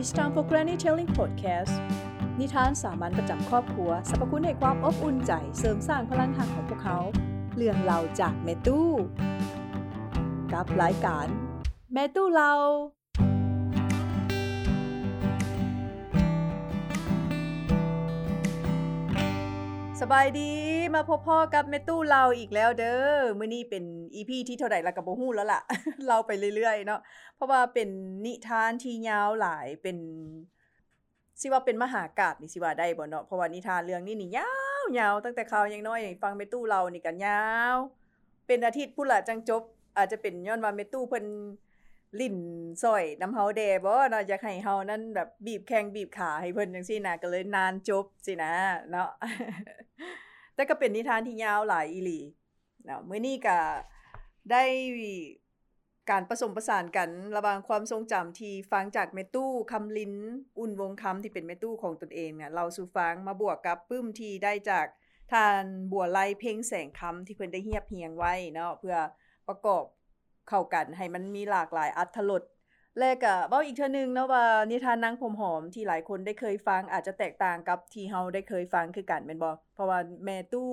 It's time for Granny Telling Podcast นิทานสามัญประจำครอบครัวสรรพคุณให้ความอบอุ่นใจเสริมสร้างพลังหักของพวกเขา เรื่องเราจากแม่ตู้ กับรายการ แม่ตู้เรา สบายดี มาพบพ่อกับแม่ตู้เราอีกแล้วเด้อมื้อนี้เป็น EP ที่เท่าใดแล้วก็บ่ฮู้แล้วล่ะ เราไปเรื่อยๆเนาะเพราะว่าเป็นนิทานที่ยาวหลายเป็นสิว่าเป็นมหากาพย์นี่สิว่าได้บ่เนาะเพราะว่านิทานเรื่องนี้นี่ยาวๆตั้งแต่ข่าวยังน้อยฟังแม่ตู้เรานี่ก็ยาว เป็นอาทิตย์พุ่นละจังจบ อาจจะเป็นย้อนว่าแม่ตู้เพิ่นลิ้นซอยนำเฮาแดบ่เนาะอยากให้เฮานั้นแบบบีบแข้งบีบขาให้เพิ่นจังซี่นะก็เลยนานจบสินะเนาะ แต่ก็เป็นนิทานที่ยาวหลายอีหลีเนาะมื้อนี้ก็ได้การผสมประสานกันระหว่างความทรงจำที่ฟังจากแม่ตู้คำลิ้น อุ่นวงคำที่เป็นแม่ตู้ของตนเองเนี่ยเราสู่ฟังมาบวกกับปึ้มที่ได้จากทานบัวไลเพ่งแสงคำที่เพิ่นได้เรียบเรียงไว้เนาะเพื่อประกอบเข้ากันให้มันมีหลากหลายอรร ถรสและเว้าอีกเทื่อนึงเนาะว่านิทานนางผมหอมที่หลายคนได้เคยฟังอาจจะแตกต่างกับที่เฮาได้เคยฟังคือกันแม่นบ่เพราะว่าแม่ตู้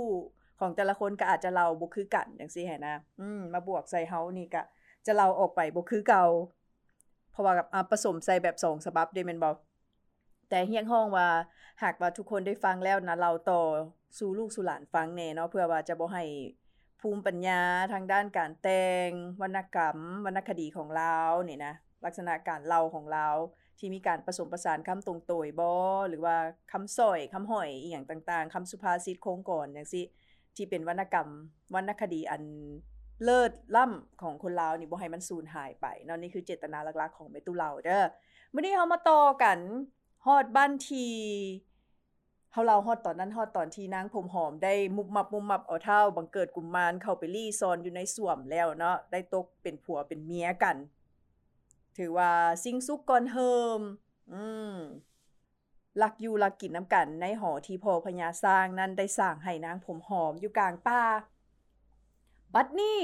ของแต่ละคนก็อาจจะเล่าบ่คือกันจังซี่หันะ อืมมาบวกใส่เฮานี่ก็จะเล่าออกไปบ่คือเก่าเพราะว่ากับผสมใส่แบบ2ฉบับได้แม่นบ่แต่เฮียงห้องว่าหากว่าทุกคนได้ฟังแล้วนะเราต่อสู่ลูกสู่หลานฟังแน่เนาะเพื่อว่าจะบ่ให้ภูมิปัญญาทางด้านการแต่งวรรณกรรมวรรณคดีของลาวนี่ยนะ ลักษณะการเล่าของลาที่มีการผสมประสานคำตรงโตยบ่หรือว่าคำสอยคำหอยอีหยังต่างๆคำสุภาษิตโคงก่อนจังซี่ที่เป็นวรรณกรรมวรรณคดีอันเลิศล่ำของคนลาวนี่บ่ให้มันสูญหายไปเนาะนี่คือเจตนาหลักๆของแม่ตุเลาเด้อมื้อนี้เฮามาต่อกันฮอดบ้านทีเฮาเล่าฮอดตอนนั้นฮอดตอนที่นางผมหอมได้มุบมับมุมมับเอาเท้าบังเกิดกุมมารเข้าไปลี่ซอนอยู่ในส่วมแล้วเนาะได้ตกเป็นผัวเป็นเมียกัน ถือว่าสิ่งสุขก่อนเฮิมอืมลักอยู่ลักกินนำกันในหอที่พ่อพญาสร้างนั้นได้สร้างให้นางผมหอมอยู่กลางป่า บัดนี้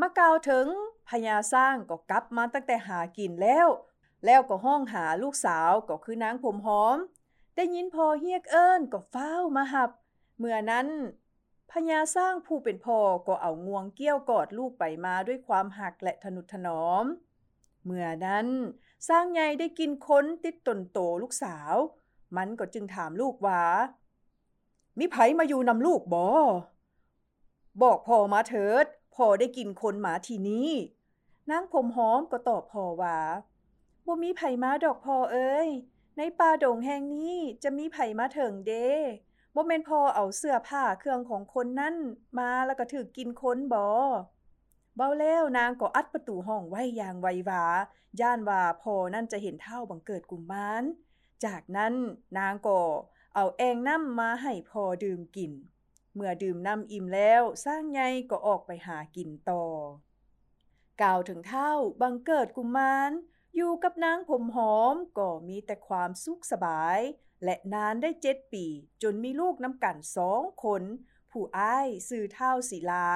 มากล่าวถึงพญาสร้างก็กลับมาตั้งแต่หากินแล้ว แล้วก็ห้องหาลูกสาวก็คือนางผมหอม ได้ยินพอเฮียกเอิ้นก็ฟ้ามาหับ เมื่อนั้นพญาสร้างผู้เป็นพ่อก็เอางวงเกี้ยวกอดลูกไปมาด้วยความหักและทนุถนอม เมื่อนั้นสร้างใหญ่ได้กินค้นติดตนโตลูกสาว มันก็จึงถามลูกว่ามีไผมาอยู่นำลูกบอบอกพ่อมาเถิดพ่อได้กินคนหมาทีนี้นางผมหอมก็ตอบพ่อว่าบ่มีไผมาดอกพ่อเอ้ย ในป่าดงแห่งนี้จะมีไผมาเถิงเดบ่แม่นพ่อเอาเสื้อผ้าเครื่องของคนนั้นมาแล้วก็ถือกินคนบ่ เบาแล้วนางก็อัดประตูห้องไว้อย่างไววา ย่านว่าพอนั่นจะเห็นเท่าบังเกิดกุมมาน จากนั้นนางก็เอาแองน้ำมาให้พอดื่มกิน เมื่อดื่มน้ำอิ่มแล้วสร้างใหญ่ก็ออกไปหากินต่อ กล่าวถึงเท่าบังเกิดกุมมาน อยู่กับนางผมหอมก็มีแต่ความสุขสบาย และนานได้7ปี จนมีลูกน้ำกัน2คน ผู้อ้ายสื่อเท่าศิลา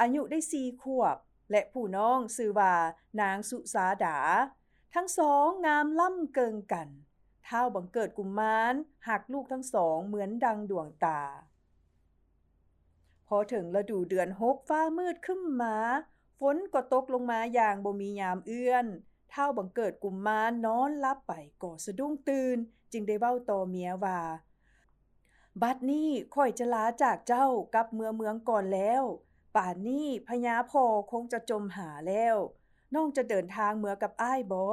อายุได้4ขวบ และผู้น้องสื่อว่านางสุสาดา ทั้งสองงามล่ำเกิงกันเท่าบังเกิดกุมมานหักลูกทั้งสองเหมือนดังดวงตา พอถึงฤดูเดือน6ฟ้ามืดขึ้นมาฝนก็ตกลงมาอย่างบ่มียามเอื้อนเท่าบังเกิดกุมมานนอนลับไปก็สะดุ้งตื่น จึงได้เว้าต่อเมียว่า บัดนี้ค่อยจะลาจากเจ้ากับเมือเมืองก่อนแล้ว ป่านนี้พญาพ่อคงจะจมหาแล้ว น้องจะเดินทางเมือกับอ้ายบอ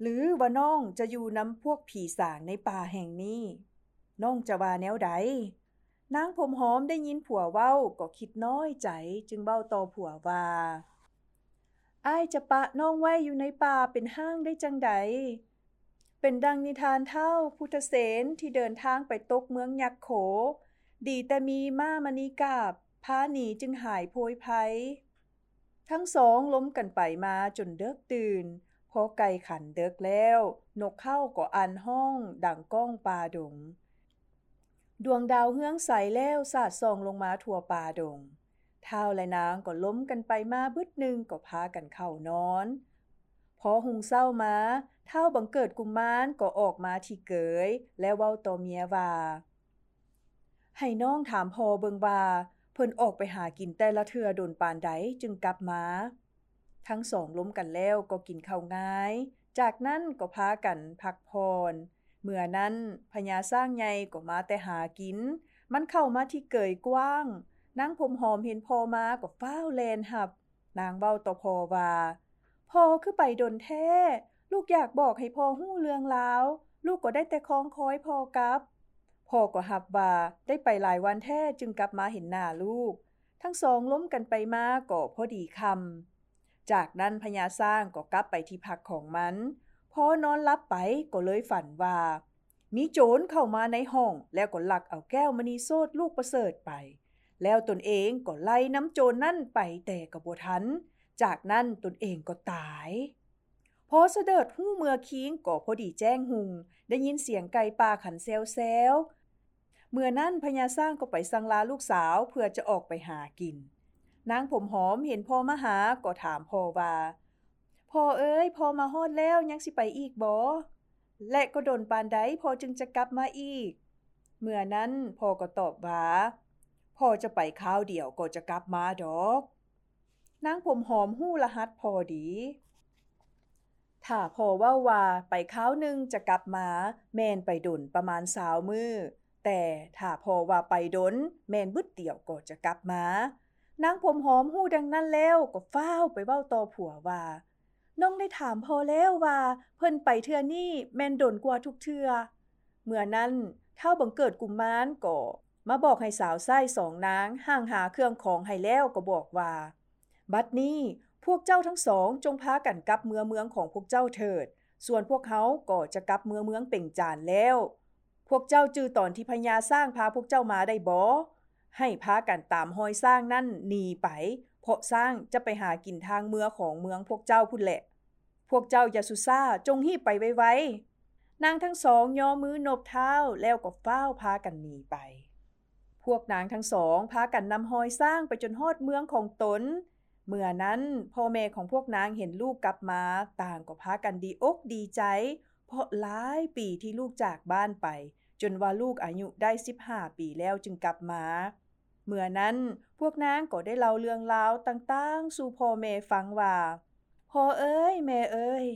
หรือว่าน้องจะอยู่นำพวกผีสางในป่าแห่งนี้ น้องจะว่าแนวใดนางผมหอมได้ยินผัวเว้าก็คิดน้อยใจจึงเบ้าต่อผัวว่าอ้ายจะปะน้องไว้อยู่ในป่าเป็นห้างได้จังใด เป็นดังนิทานเท่าพุทธเสนที่เดินทางไปตกเมืองยักษ์โข ดีแต่มีม้ามณีกาบ พาหนีจึงหายโพยภัยทั้งสองล้มกันไปมาจนเดิกตื่น พอไก่ขันเดิกแล้ว นกเข้าก็อันห้อง ดังก้องป่าดง ดวงดาวเฮืองใสแล้วสาดส่องลงมาทั่วป่าดงท้าวและนางก็ล้มกันไปมาบึดหนึ่งก็พากันเข้านอน พอหุงเศร้ามาเท่าบังเกิดกุมมานก็ออกมาที่เกย แล้วเว้าต่อเมียว่า ให้น้องถามพอเบิงว่า เพิ่นออกไปหากินแต่ละเทือโดนปานใดจึงกลับมา ทั้งสองล้มกันแล้วก็กินข้าวง่าย จากนั้นก็พากันพักพรเมื่อนั้นพญาสร้างใหญ่ก็มาแต่หากิน มันเข้ามาที่เกยกว้าง นางผมหอมเห็นพอมาก็ฟ้าวแลนหับ นางเบ้าต่อพอว่าพอคือไปดนแท้ ลูกอยากบอกให้พอหู้เรื่องราวลูกก็ได้แต่คองคอยพอกับ พ่อก็หับว่าได้ไปหลายวันแท้จึงกลับมาเห็นหน้าลูก ทั้งสองล้มกันไปมาก็พอดีคำจากนั้นพญาสร้างก็กลับไปที่พักของมันพอนอนลับไปก็เลยฝันว่า มีโจรเข้ามาในห้องแล้วก็ลักเอาแก้วมณีโซดลูกประเสริฐไป แล้วตนเองก็ไล่น้ำโจรนั่นไปแต่กระบทัน จากนั้นตนเองก็ตายพอเสดิดหู้เมือคิงก็พอดีแจ้งหุง ได้ยินเสียงไก่ป่าขันเซลเซล เมื่อนั้นพญาสร้างก็ไปสังลาลูกสาวเพื่อจะออกไปหากิน นางผมหอมเห็นพ่อมาหาก็ถามพ่อว่าพ่อเอ้ยพ่อมาฮอดแล้วยังสิไปอีกบ่และก็ดนปานใดพ่อจึงจะกลับมาอีก เมื่อนั้นพ่อก็ตอบว่าพ่อจะไปข้าวเดียวก็จะกลับมาดอกนางผมหอมหู้รหัสพอดี ถ้าพ่อว้าว่าไปข้าวนึงจะกลับมา แมนไปดุนประมาณ20มือ แต่ถ้าพอว่าไปดนแมนบึดเดี่ยวก็จะกลับมานางผมหอมหู้ดังนั้นแล้วก็ฟ้าไปเว้าต่อผัวว่าน้องได้ถามพอแล้วว่า เพิ่นไปเทือนี้แมนดนกว่าทุกเทื่อเมื่อนั้นเท่าบังเกิดกุมมานก็มาบอกให้สาวไส้สองนางห่างหาเครื่องของให้แล้วก็บอกว่า บัดนี้พวกเจ้าทั้งสองจงพากันกลับเมืองเมืองของพวกเจ้าเถิด ส่วนพวกเขาก็จะกลับเมืองเมืองเป่งจานแล้ว พวกเจ้าจื้อตอนที่พญาสร้างพาพวกเจ้ามาได้บ่ให้พากันตามหอยสร้างนั่นหนีไป เพราะสร้างจะไปหากินทางเมืองของเมืองพวกเจ้าพุ่นแหละ พวกเจ้าอย่าสุซ่าจงหีบไปไวๆนางทั้งสองย่อมือนบเท้าแล้วก็เฝ้าพากันหนีไป พวกนางทั้งสองพากันนำหอยสร้างไปจนฮอดเมืองของตน เมื่อนั้นพ่อแม่ของพวกนางเห็นลูกกลับมาต่างก็พากันดีอกดีใจ เพราะหลายปีที่ลูกจากบ้านไป จนว่าลูกอายุได้ 15 ปีแล้วจึงกลับมา เมื่อนั้นพวกนางก็ได้เล่าเรื่องราวต่างๆ สู่พ่อแม่ฟังว่าพ่อเอ้ยแม่เอ้ย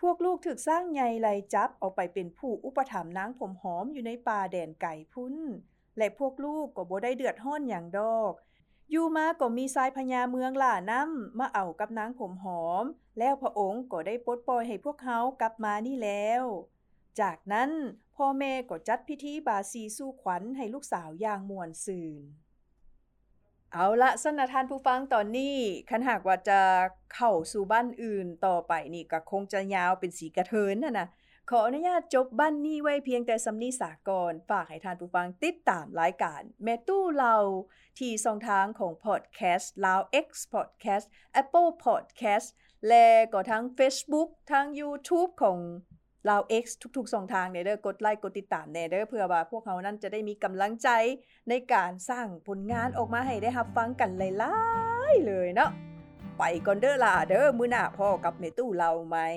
พวกลูกถึกสร้างใหญ่ไล่จับเอาไปเป็นผู้อุปถัมภ์นางผมหอมอยู่ในป่าแดนไก่พุ่น และพวกลูกก็บ่ได้เดือดห้อนอย่างดอก อยู่มาก็มีสายพญาเมืองล่าน้ำมาเอากับนางผมหอม แล้วพระองค์ก็ได้ปลดปล่อยให้พวกเขากลับมานี่แล้ว จากนั้นพ่อแม่ก็จัดพิธีบาสีสู้ขวัญให้ลูกสาวอย่างมวนซืน เอาละสนทานผู้ฟังตอนนี้คันหากว่าจะเข้าสู่บ้านอื่นต่อไปนี่ก็คงจะยาวเป็นสีกระเทินน่ะนะขออนุญาตจบบ้านนี้ไว้เพียงแต่สำนีสากรฝากให้ทานผู้ฟังติดตามรายการ แม่ตู้เราที่สองทางของ Podcast ลาว X Podcast Apple Podcast และก็ทั้ง Facebook ทั้ง YouTube ของ ลาว X ทุกๆสองทางเนี่ยเด้อกดไลค์กดติดตามแน่เด้อเพื่อว่าพวกเขานั้นจะได้มีกำลังใจในการสร้างผลงานออกมาให้ได้รับฟังกันหลายๆเลยเนาะไปก่อนเด้อล่ะเด้อมื้อหน้าพ่อกับแม่ตู้เราใหม่